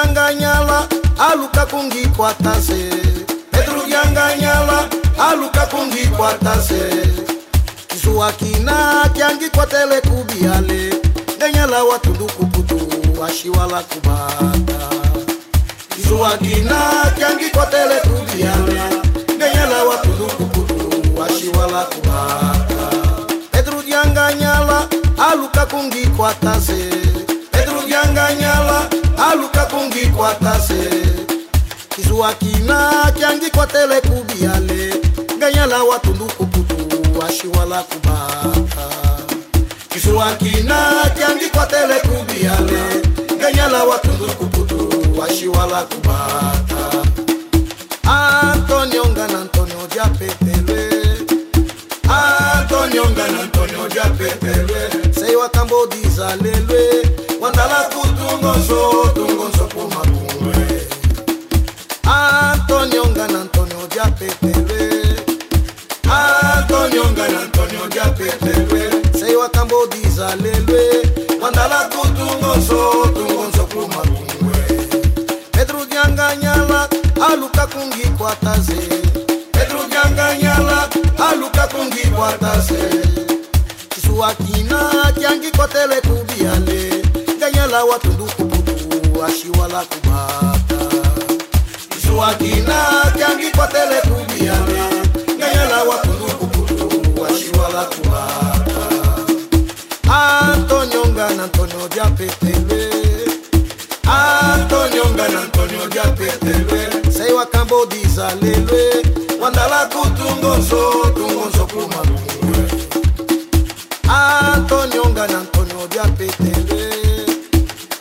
lyanganyala aluka kungikwatase petru lyanganyala aluka kungikwatase kisuwa kina kyangikwatele kubiale. Nganyala watundukuputu ashiwala kubata. Kisuwa kina kyangikwatele kubiale. Nganyala watundukuputu ashiwala kubata. Petru lyanganyala aluka kungikwatase petru lyanganyala aluka kungikwatase kisuwa kina kyangikwatele kubiale. Nganyala watundukuputu ashiwala kubata kisuwa kina kyangikwatele kubiale. Nganyala watundukuputu ashiwala kubata antonio ngana antonio diapetelwe antonio ngana antonio diapetelwe seiwa kambo dizalelwe wandala kutungonso kambo dizalelwe wandala kutungonso tungonso kumapungwe pedro dianganyala aluka kungikwataze pedro dianganyala aluka kungikwataze kisuwa kina kyangikwatele kubiale. Nganyala watundukuputu ashiwala kubata. Kisuwa kina kyangikwatele kambo dizalelwe wandala kutungonso tungonso kumapungwe antonio ngana antonio diapetelwe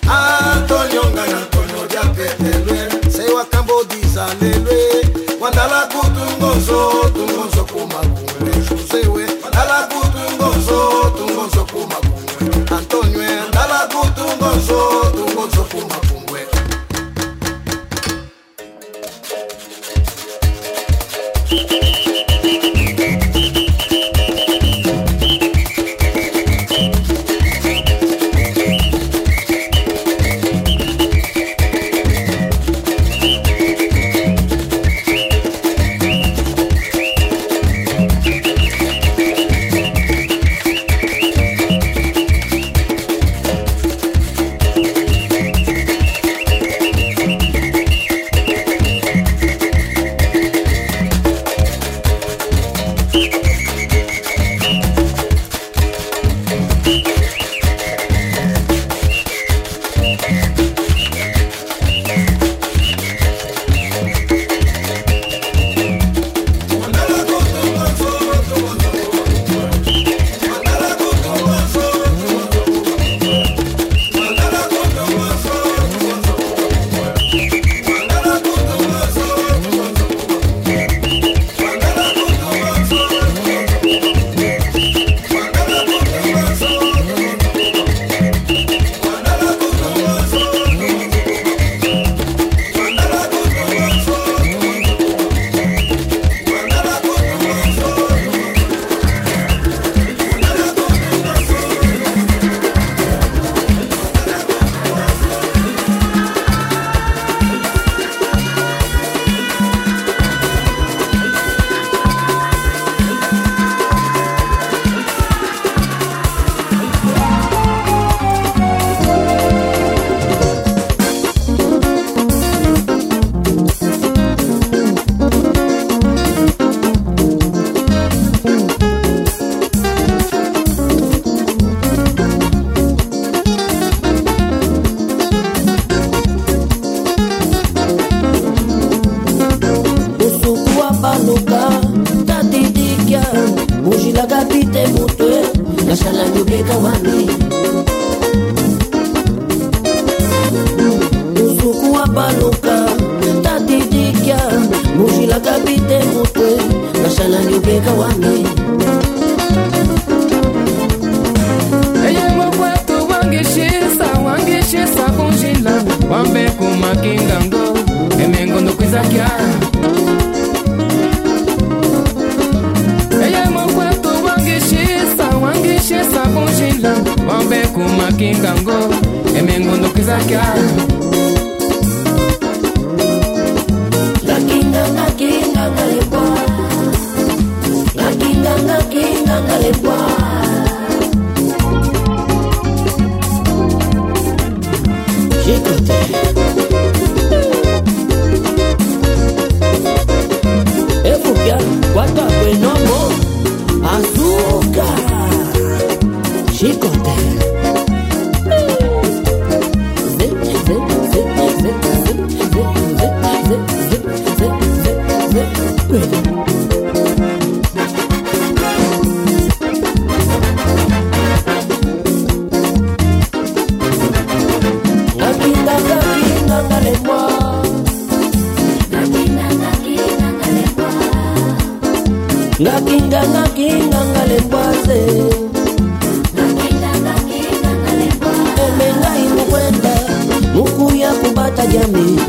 antonio ngana antonio diapetelwe seiwa kambo dizalelwe wandala kutungonso tungonso kumapungwe josewe wandala kutungonso tungonso kumapungwe antonio kutungonso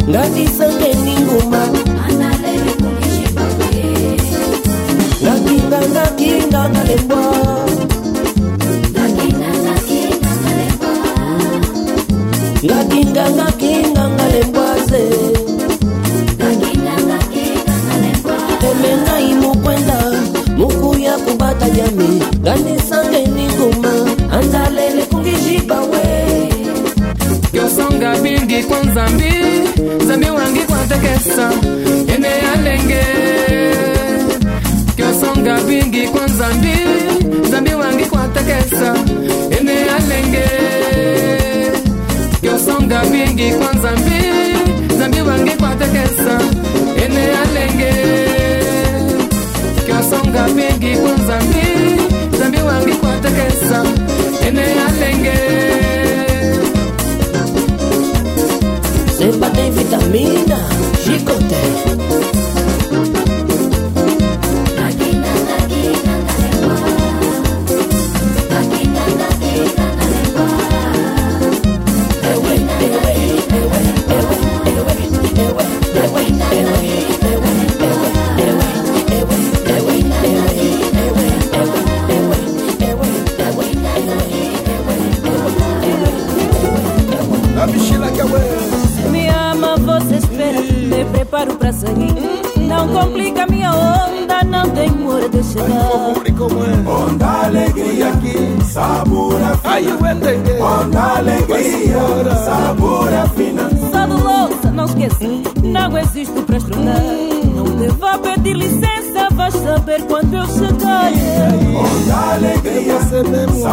Love is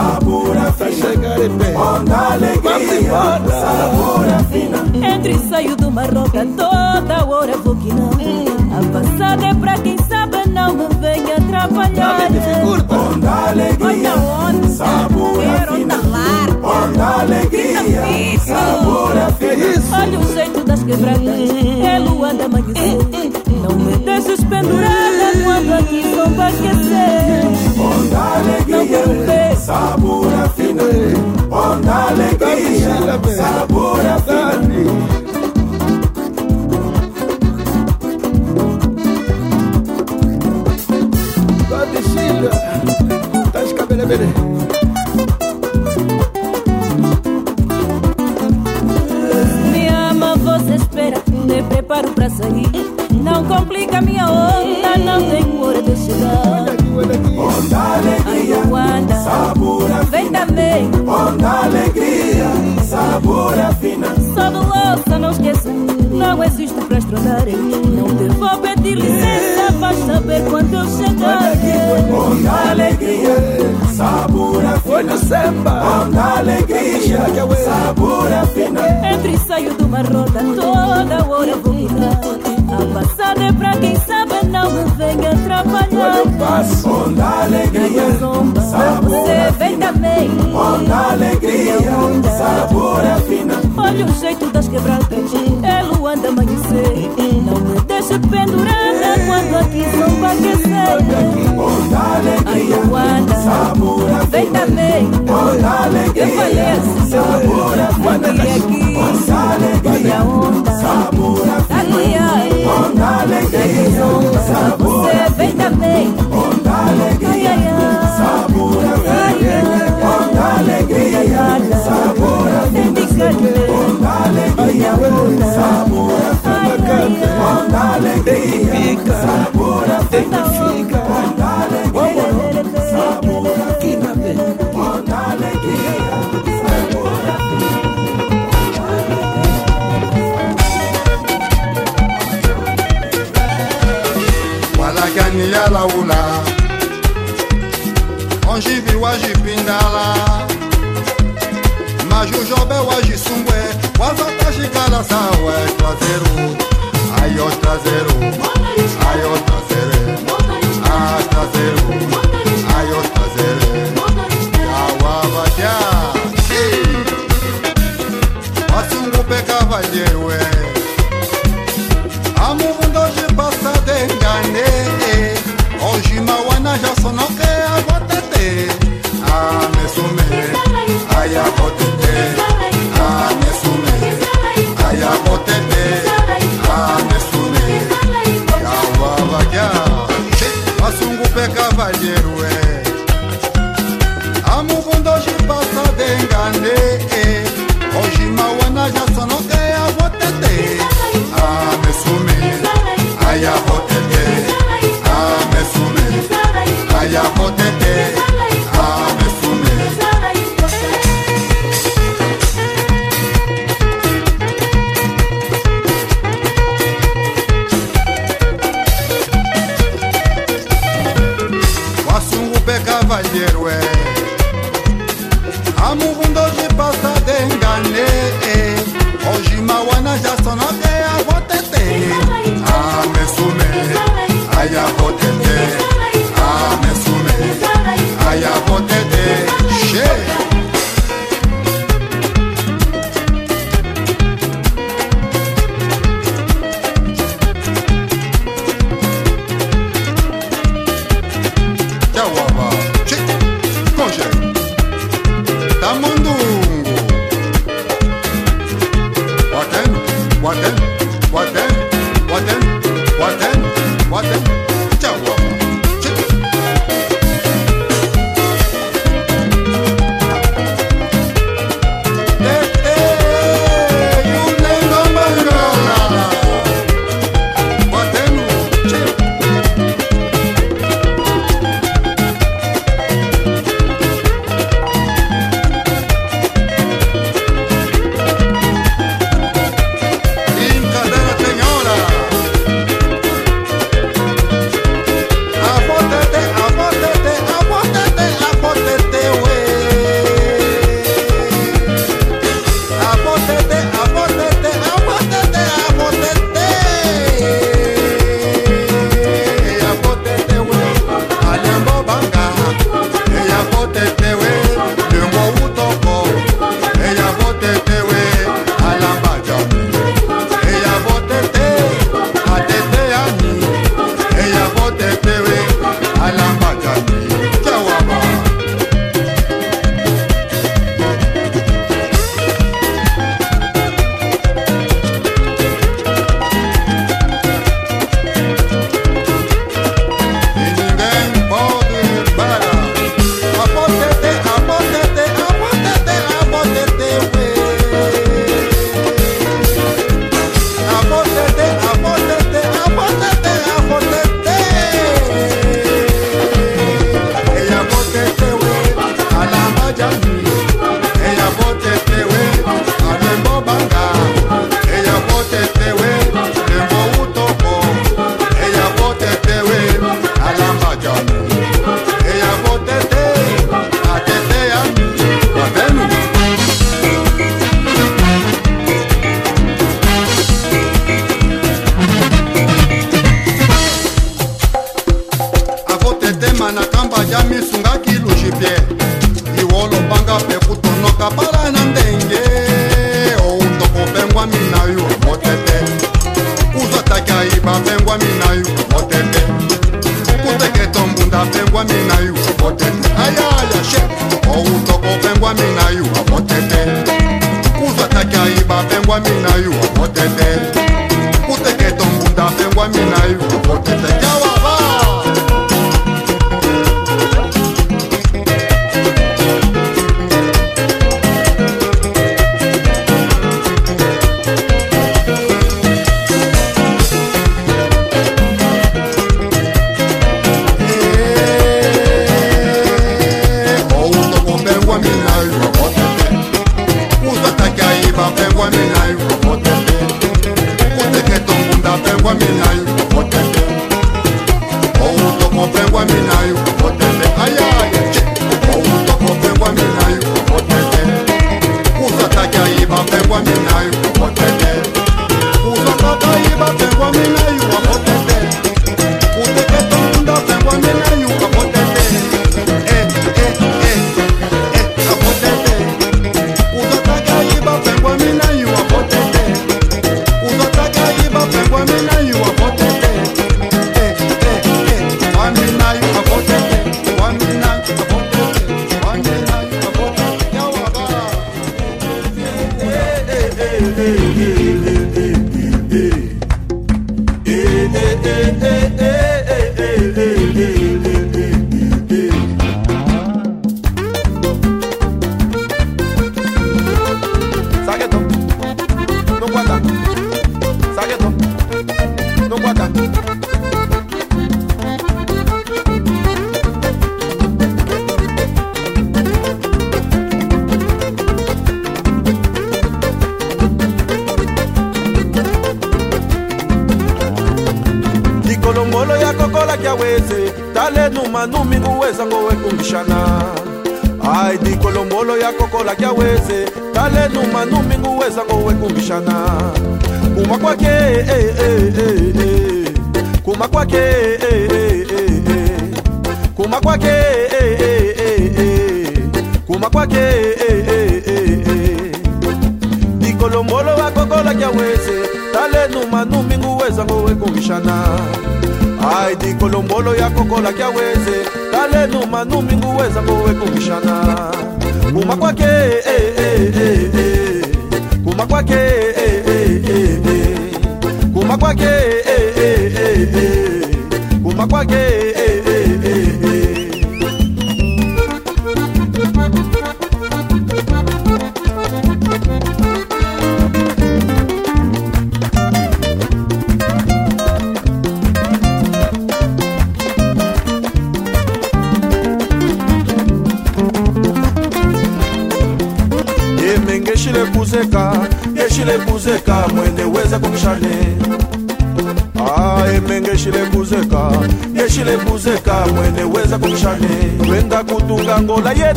sabor fina. Onda alegria, sabor fina. Entre e saio do Marroca, toda hora vou que não. A passada é pra quem sabe, não me venha atrapalhar. Onda alegria, sabor fina. onda alegria, sabor fina. Olha o jeito das quebradas, é lua da amanhecer. Não me deixes pendurada quando aqui só vai esquecer. Onda alegria, sabor afinal. Onda alegria, sabor afinal. Tá de xinga, tá de cabelo, é beleza. Complica minha onda, não tem hora de chegar. Onda Ai, alegria, Luanda, sabor vem também. Onda alegria, sabor fina. Louça, não esqueça, não existo pra estudar. Não te vou pedir licença, vais saber quando eu chegar. Onda alegria, sabor Olha fina. o samba. Onda alegria, sabor fina. Entre e saio de uma roda, toda hora vou guiar. A passada é pra quem sabe, não me venha. Onda Na alegria, zomba, você vem também. onda alegria, sabor fina. Olha o jeito das quebradas, é lua de amanhecer. Não me deixa pendurada quando aqui zomba aquecer. Ai, Wanda, vem também. Eu faleço. Assim, quando aqui, olha a onda. Tá Ali. Você vem também. Ai, ai, ai. Ai, ai.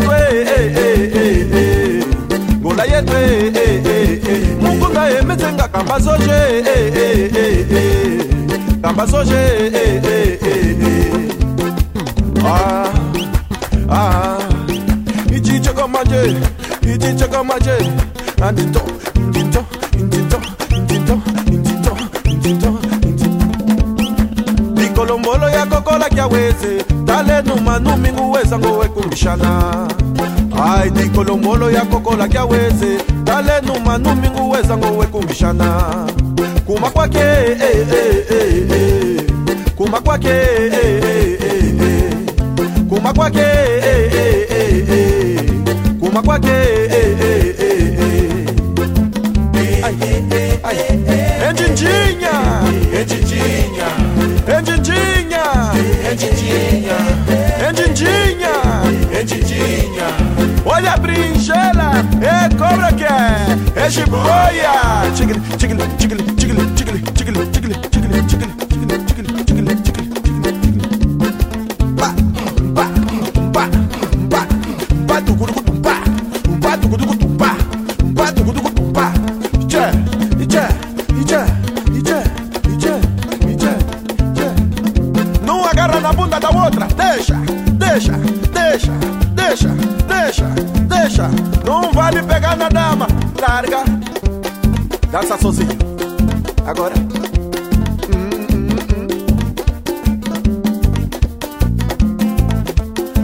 tue eh, eh, eh, ngola ye tue mukunga emetsenga kamba soje kamba soje ah ah. Ichichoko manje ichichoko manje andito ndito ndito ndito ndito ndito ndikolombolo yakokola kyaweze kya weze tale numa numingu weza ngowe kumbishana ai dikolombolo ya kokola kya weze tale numa numingu weza ngowe kumbishana kuma kwake eh, eh, eh, eh. kuma kwake eh, eh, eh, eh. kuma kwake eh, eh, eh, eh. kuma kwake eh, eh, eh, eh. Ai, ai. enjinjinha enjinjinha enjinjinha é Endidinha, Endidinha, é Endidinha. É Olha a brinjela, é cobra que é, é jiboia. Tigre, tigre, tigre, tigre, tigre, tigre, tigre. sozinho. Agora. Hum, hum, hum.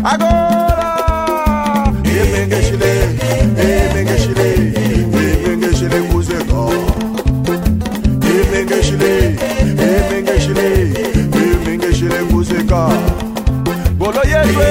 Agora! Yemenga chile, yemenga chile, yemenga chile kuzeko. Yemenga chile, yemenga chile, yemenga chile kuzeka. Bolo yezwe.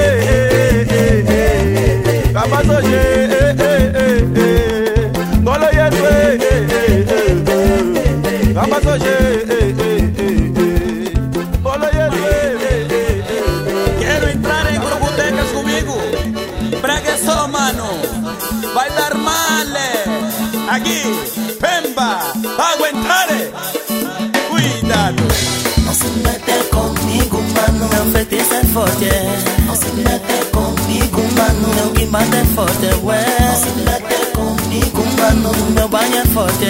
É. Não se mete comigo, mano. Meu que mata é forte, ué. Não se mete comigo, mano. Meu banho é forte.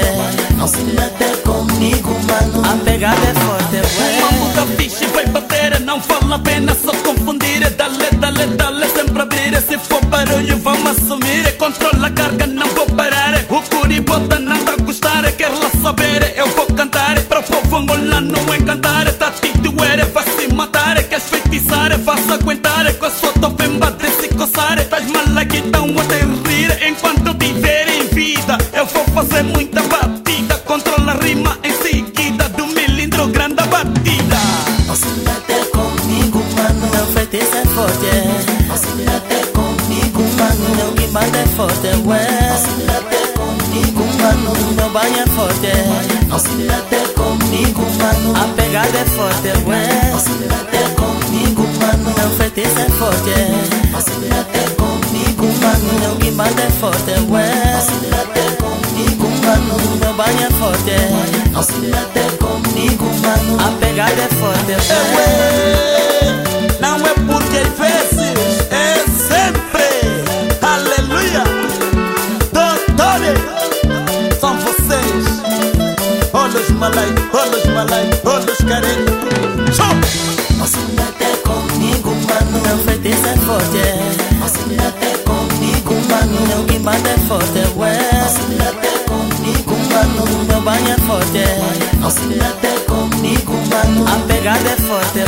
Não se mete comigo, mano. A pegada é forte, ué. puta ficha vai bater, não vale a pena só confundir. Dale, dale, dale, sempre abrir. Se for barulho, vamos assumir. Controla a carga, não vou parar. O curi bota, não tá a gostar. Quer lá saber, eu vou É muita pande forte we Nikumbano, banha forte. Apegada é forte,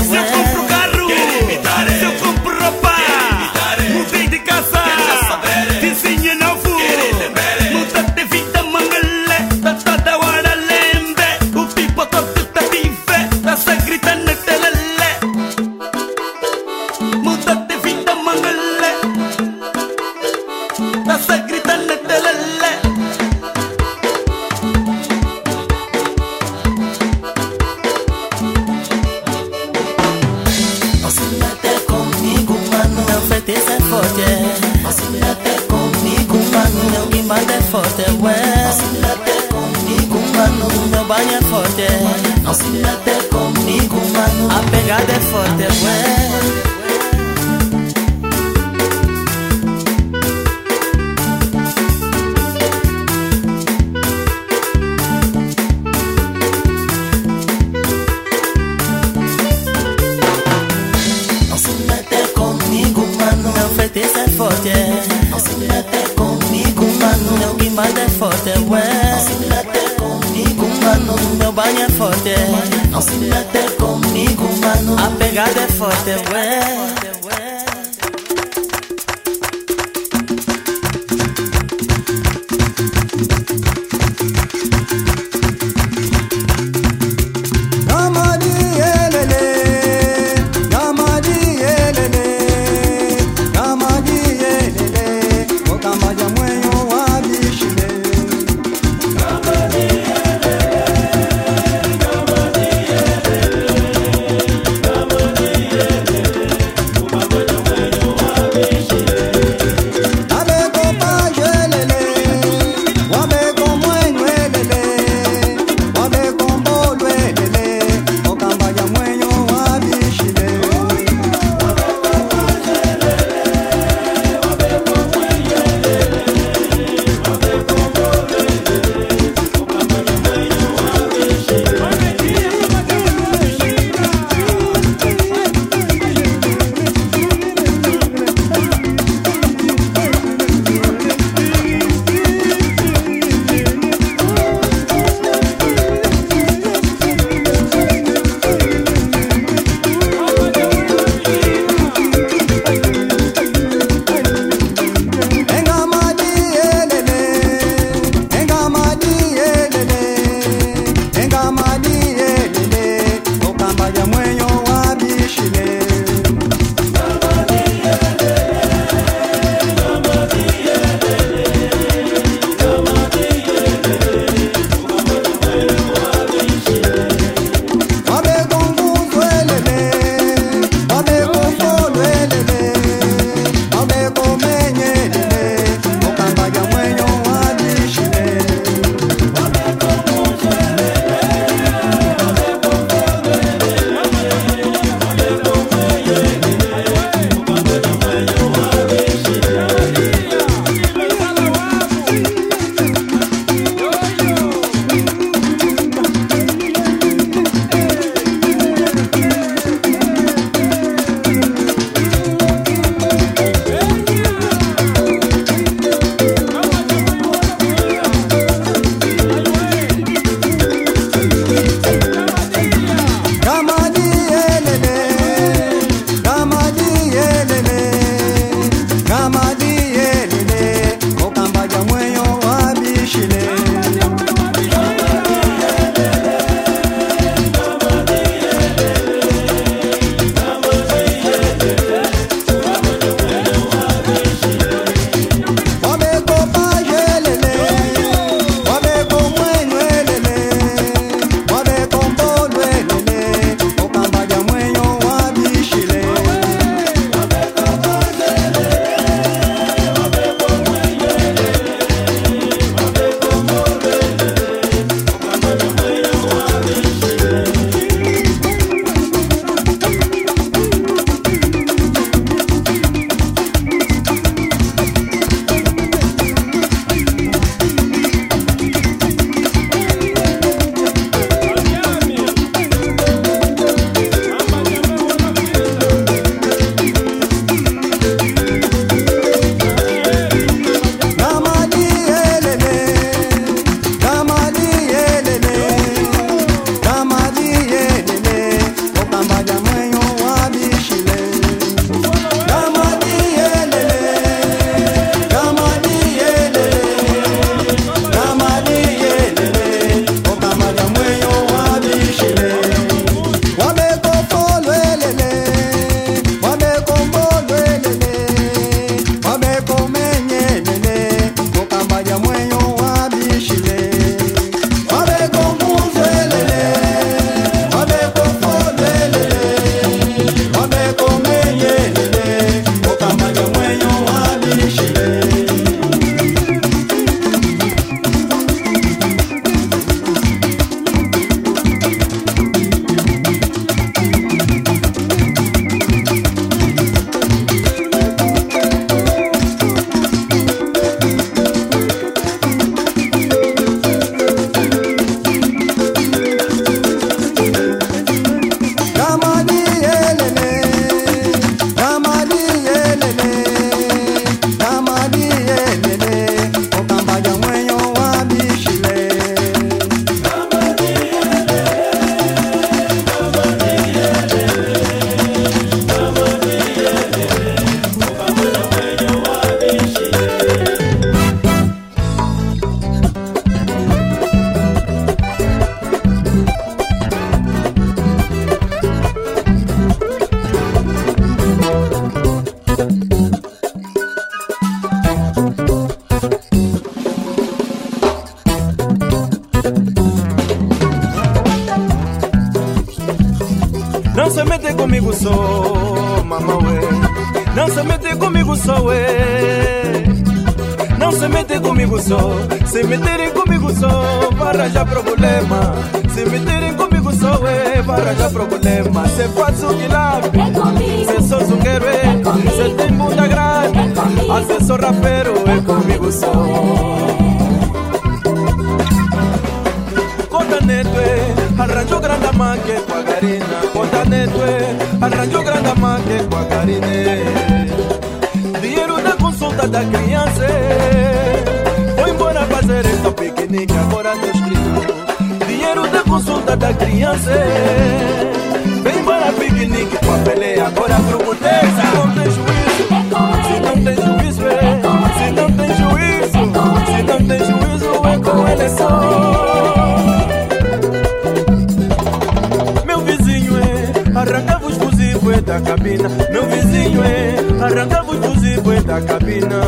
cabina.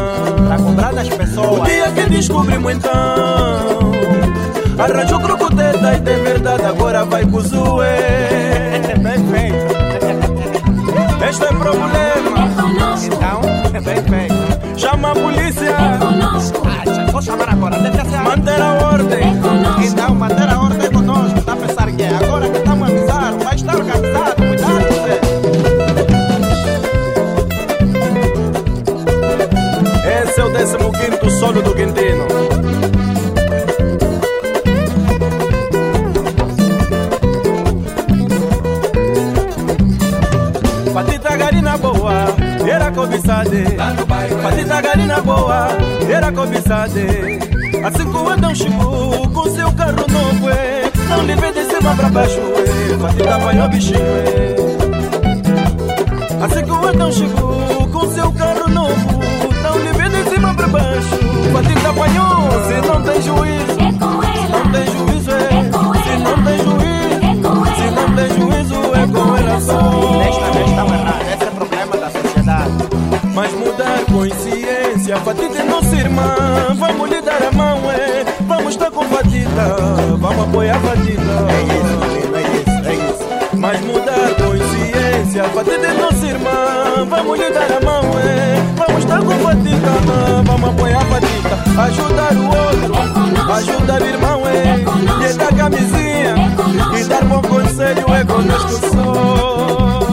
Pra cobrar das pessoas. O dia que descobrimos então. Arranjou crocodeta e tem verdade, agora vai pro zoe. Bem feito. Este é problema. Então, bem feito. Chama a polícia. Ah, vou chamar agora. Manter a ordem. Então, manter a solo do Quintino. Patita garina boa, era cobiçade. Patita garina boa, era cobiçade. Assim que o Adão chegou com seu carro novo, é. não lhe vê de cima pra baixo. É. Patita apanhou bichinho. É. Assim que o Adão chegou com seu carro novo, não lhe vê de cima pra baixo. Apanhou, se não tem juízo. Se não tem juízo, é. Se não tem juízo, se não tem juízo, é com ela só. Desta vez estão errados, esse é o problema da sociedade. Mas mudar consciência, Fatita é nossa irmã. Vamos lhe dar a mão, é. Vamos estar com Fatita, vamos apoiar Fatita. É isso, é isso, é isso. Mas mudar consciência, Fatita é nossa irmã. Vamos lhe dar a mão, é. Vamos estar com Fatita, vamos apoiar Fatita. Ajudar o outro, ajudar o irmão, é. E dar camisinha, e dar bom conselho, é conosco só.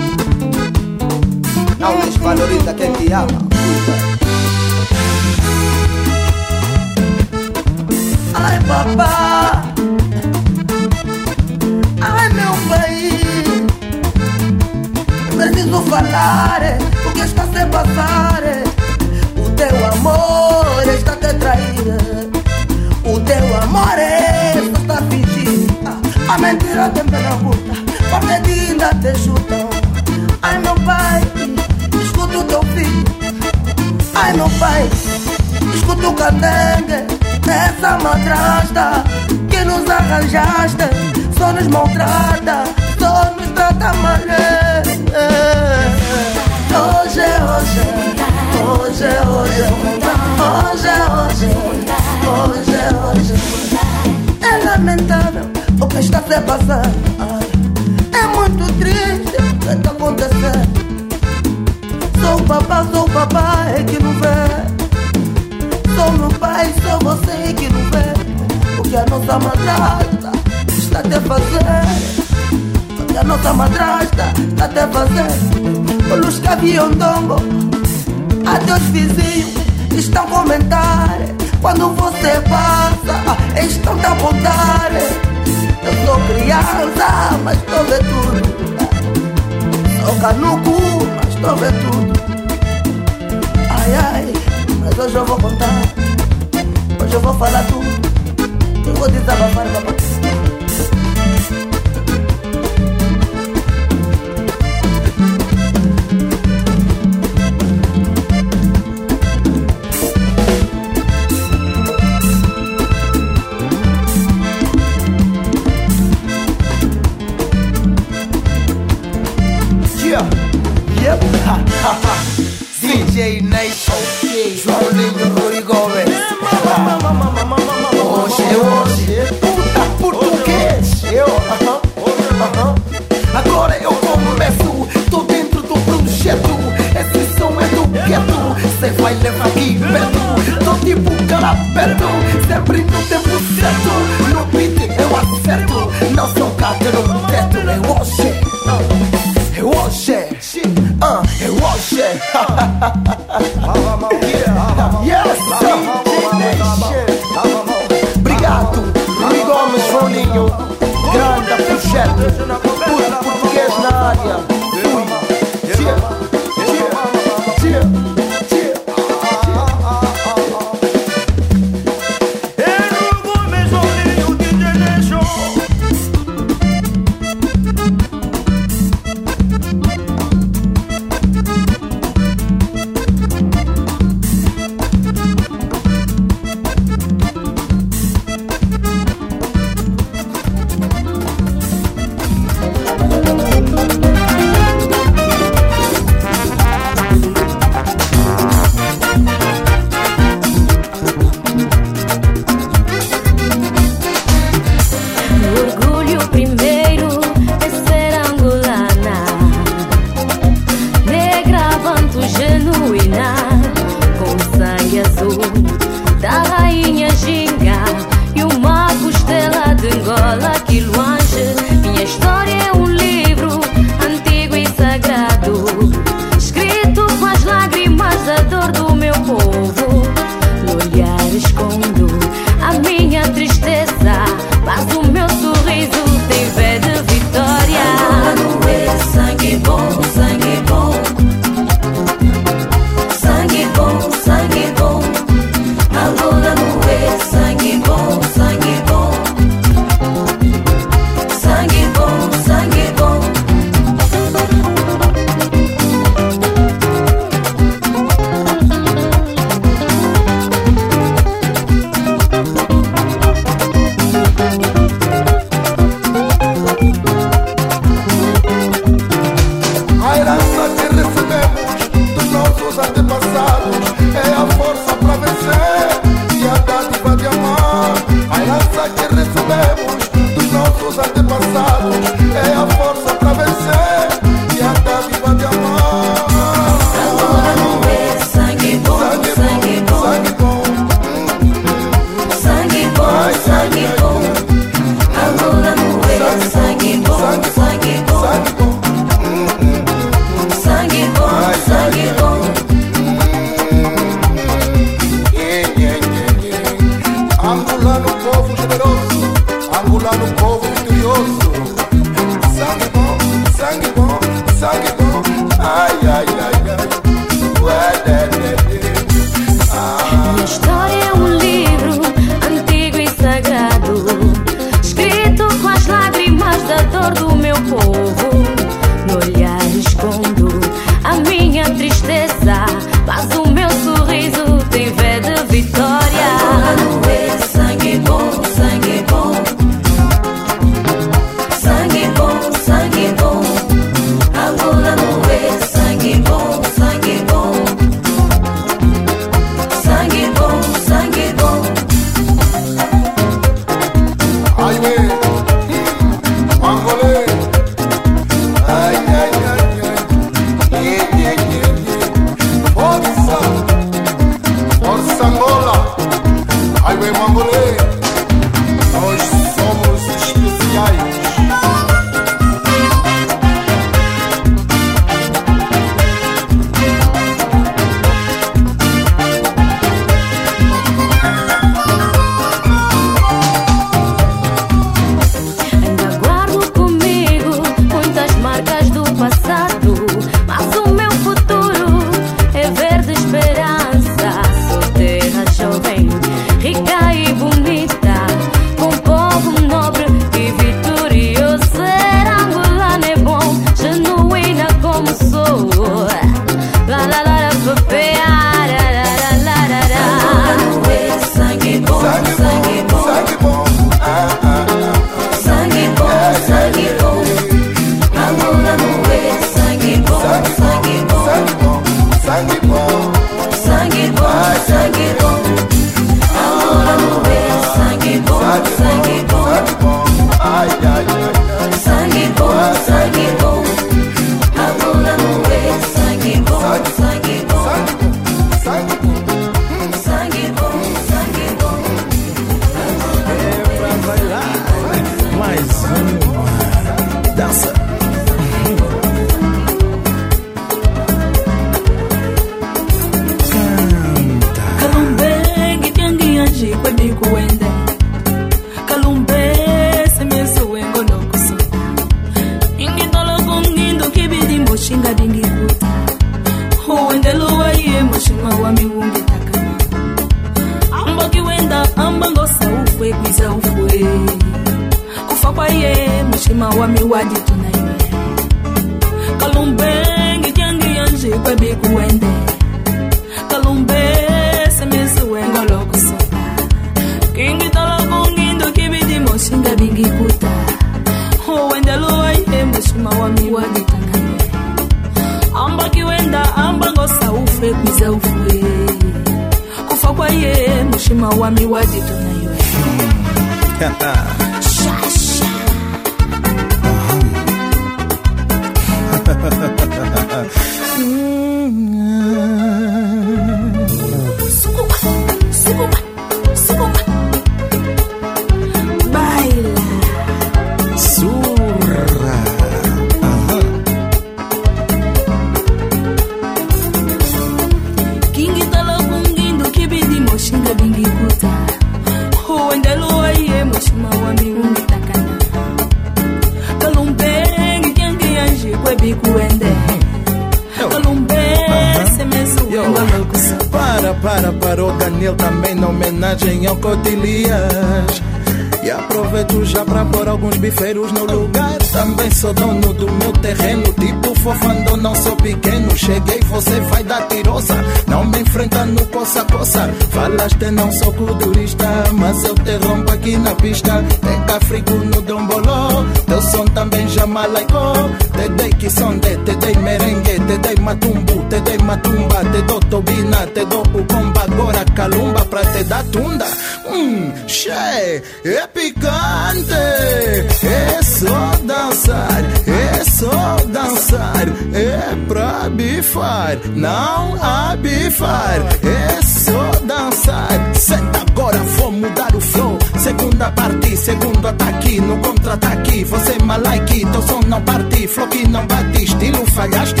É, é, picante. É só dançar, é só dançar. É pra bifar, não a bifar. É só dançar. Senta agora, vou mudar o flow. Segunda parte, segundo ataque, no contra-ataque. Você é malike, teu som não parte, flow que não bate, estilo falhaste.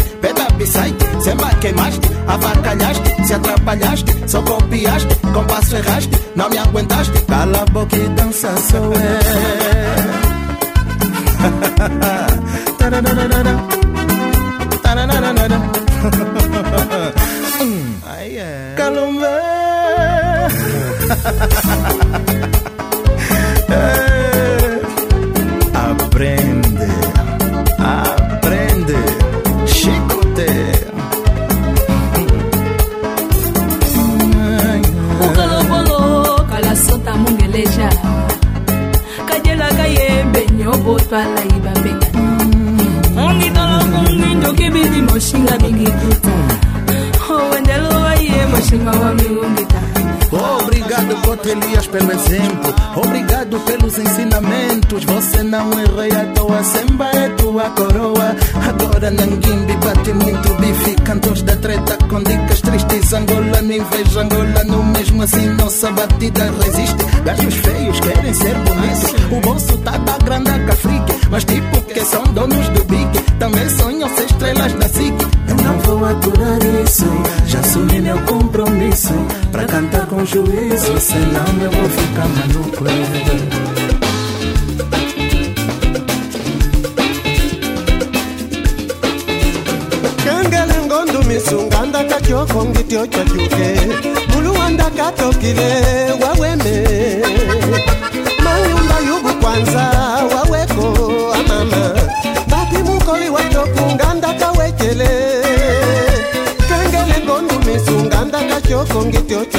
Psyche, cê mais queimaste, avacalhaste, se atrapalhaste, só copiaste, compasso erraste, não me aguentaste. Cala a boca e dança, sou eu. É. lobotwa lai babenga mongi tolokongi ndoki bibi moshinga bingituta owendelo waye Obrigado, Coto Elias, pelo exemplo. Obrigado pelos ensinamentos. Você não erra à toa, Semba é tua coroa. Agora Nanguimbi bate muito bife. Cantos da treta com dicas tristes. Angola, nem vejo Angola, no mesmo assim nossa batida resiste. Gajos feios querem ser bonitos. O bolso tá da grande cafrique. Mas tipo que são donos do big. Também sonham ser estrelas da SIC. Eu não vou aturar isso. Já assumi meu compromisso. Pra cantar com on jouit sur ces larmes et on fait comme à nous près. misungandaka kyoko ngiti ocyatyuke waweme mayumba yubu kwanza waweko amama. Babi mukoli watoku ngandaka kawekele. Kengele ngondu misungandaka kyoko ngiti ocyatyuke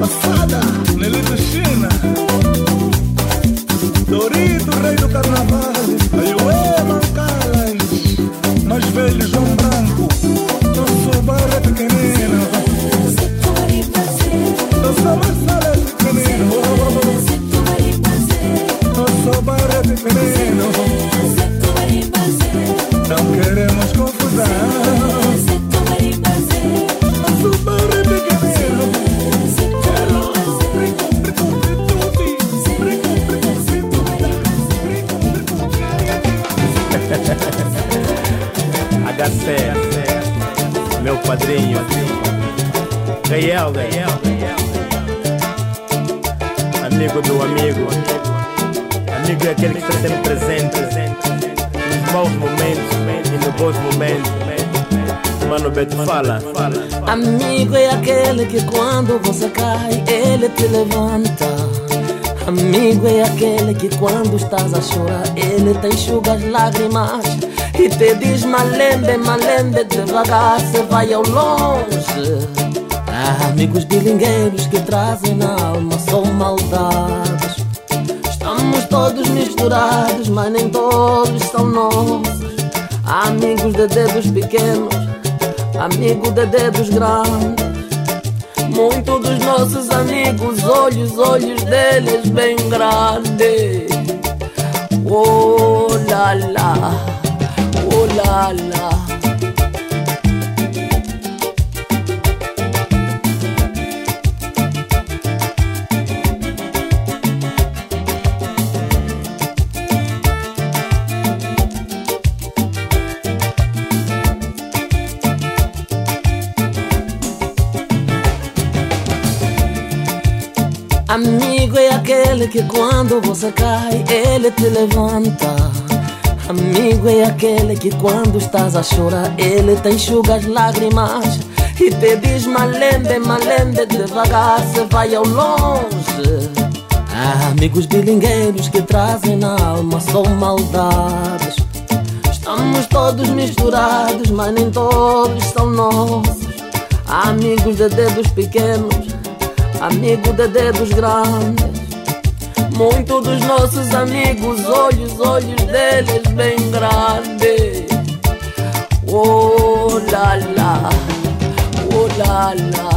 My father, levanta. Amigo é aquele que quando estás a chorar, ele te enxuga as lágrimas e te diz: Malembe, malembe, devagar, se vai ao longe. Há amigos bilingueiros que trazem na alma só maldades. Estamos todos misturados, mas nem todos são nossos. Há amigos de dedos pequenos, amigo de dedos grandes muito dos nossos amigos, olhos, olhos deles bem grande. Oh la la, oh la la. Amigo é aquele que quando você cai, ele te levanta. Amigo é aquele que quando estás a chorar, ele te enxuga as lágrimas e te diz malembe, malembe, devagar você vai ao longe. Há amigos bilingueiros que trazem na alma só maldades. Estamos todos misturados, mas nem todos são nossos. Amigos de dedos pequenos, amigo de dedos grandes. Muitos dos nossos amigos, olhos, olhos deles bem grandes. Oh la la, oh la la.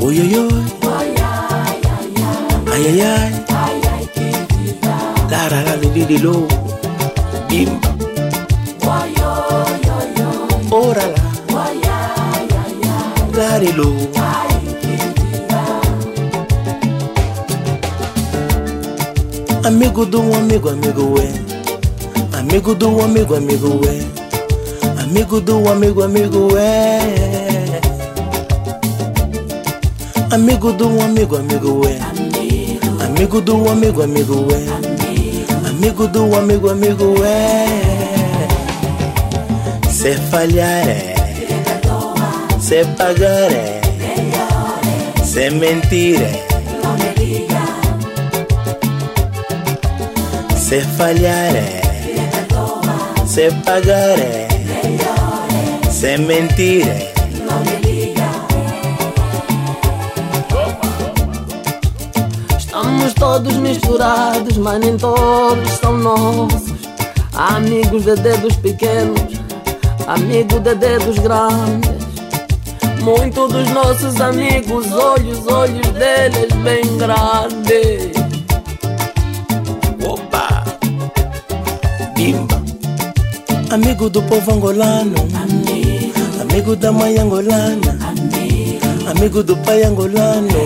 Oi, oi, oi. Ai, ai, ai. La, la, la, li, li, lo. Bimba. Ora la. La, li, lo. Amigo do amigo, amigo é. Amigo do amigo, amigo é. Amigo do amigo, amigo é. Amigo do amigo, amigo é. Amigo do amigo, amigo é. Amigo do amigo, amigo é. Se falhar é. Se pagar é. Se mentir é. Se falhar é. Se pagar é. Se mentir é. Estamos todos misturados, mas nem todos são nossos. Há amigos de dedos pequenos, amigo de dedos grandes. Muitos dos nossos amigos, olhos, olhos deles bem grandes. Opa! Bimba! Amigo do povo angolano. Amigo da mãe angolana. Amigo do pai angolano.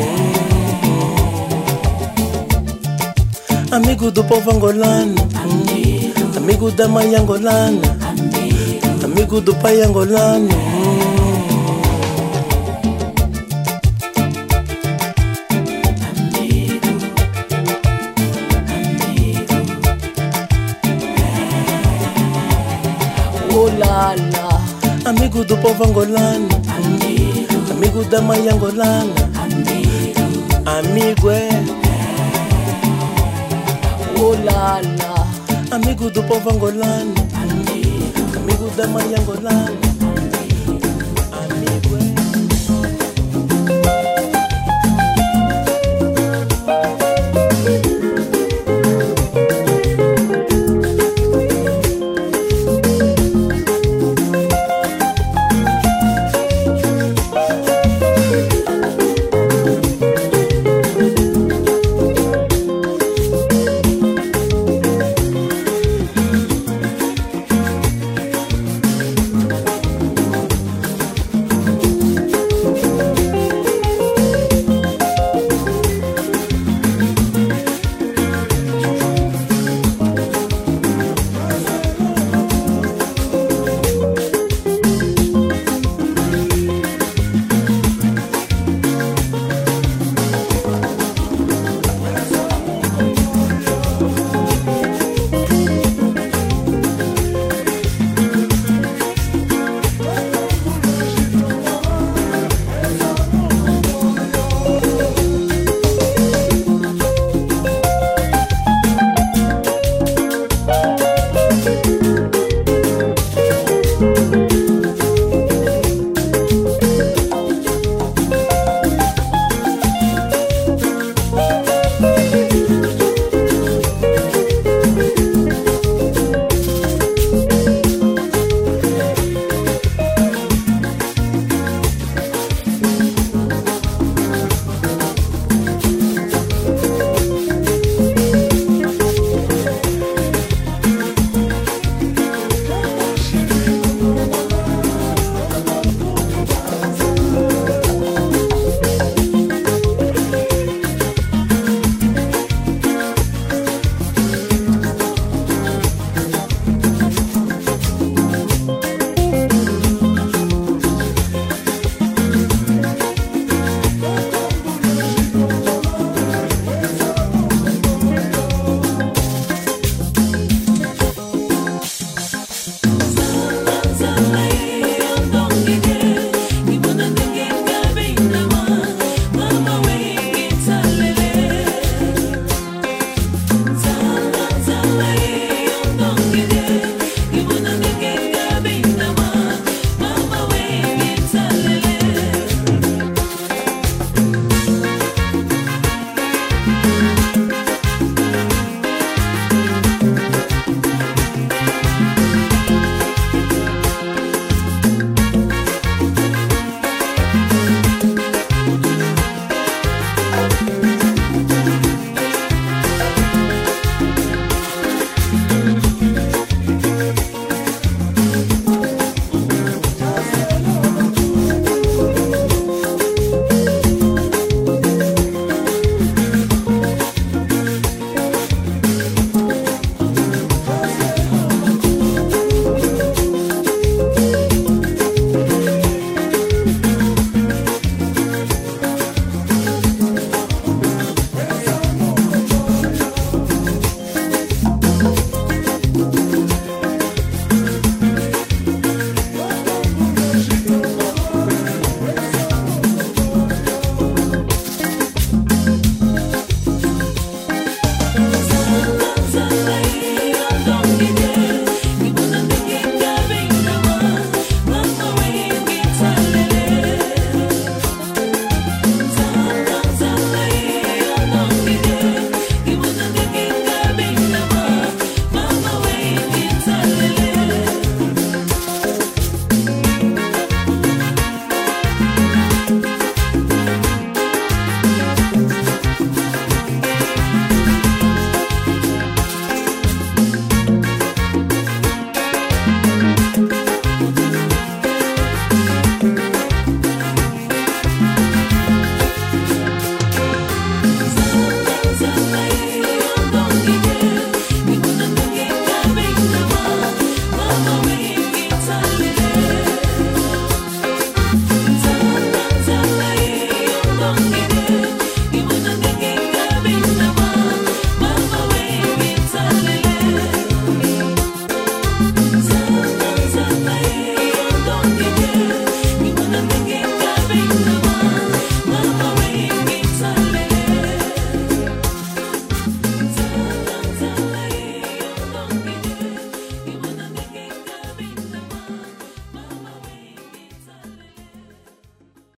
Amigo do povo angolano. Amigo da mãe angolana. Amigo do pai angolano. Amigo do povo angolano. Amigo da mãe angolana. Amigo é. Oh la la. Amigo do povo angolano. Amigo da mãe angolana.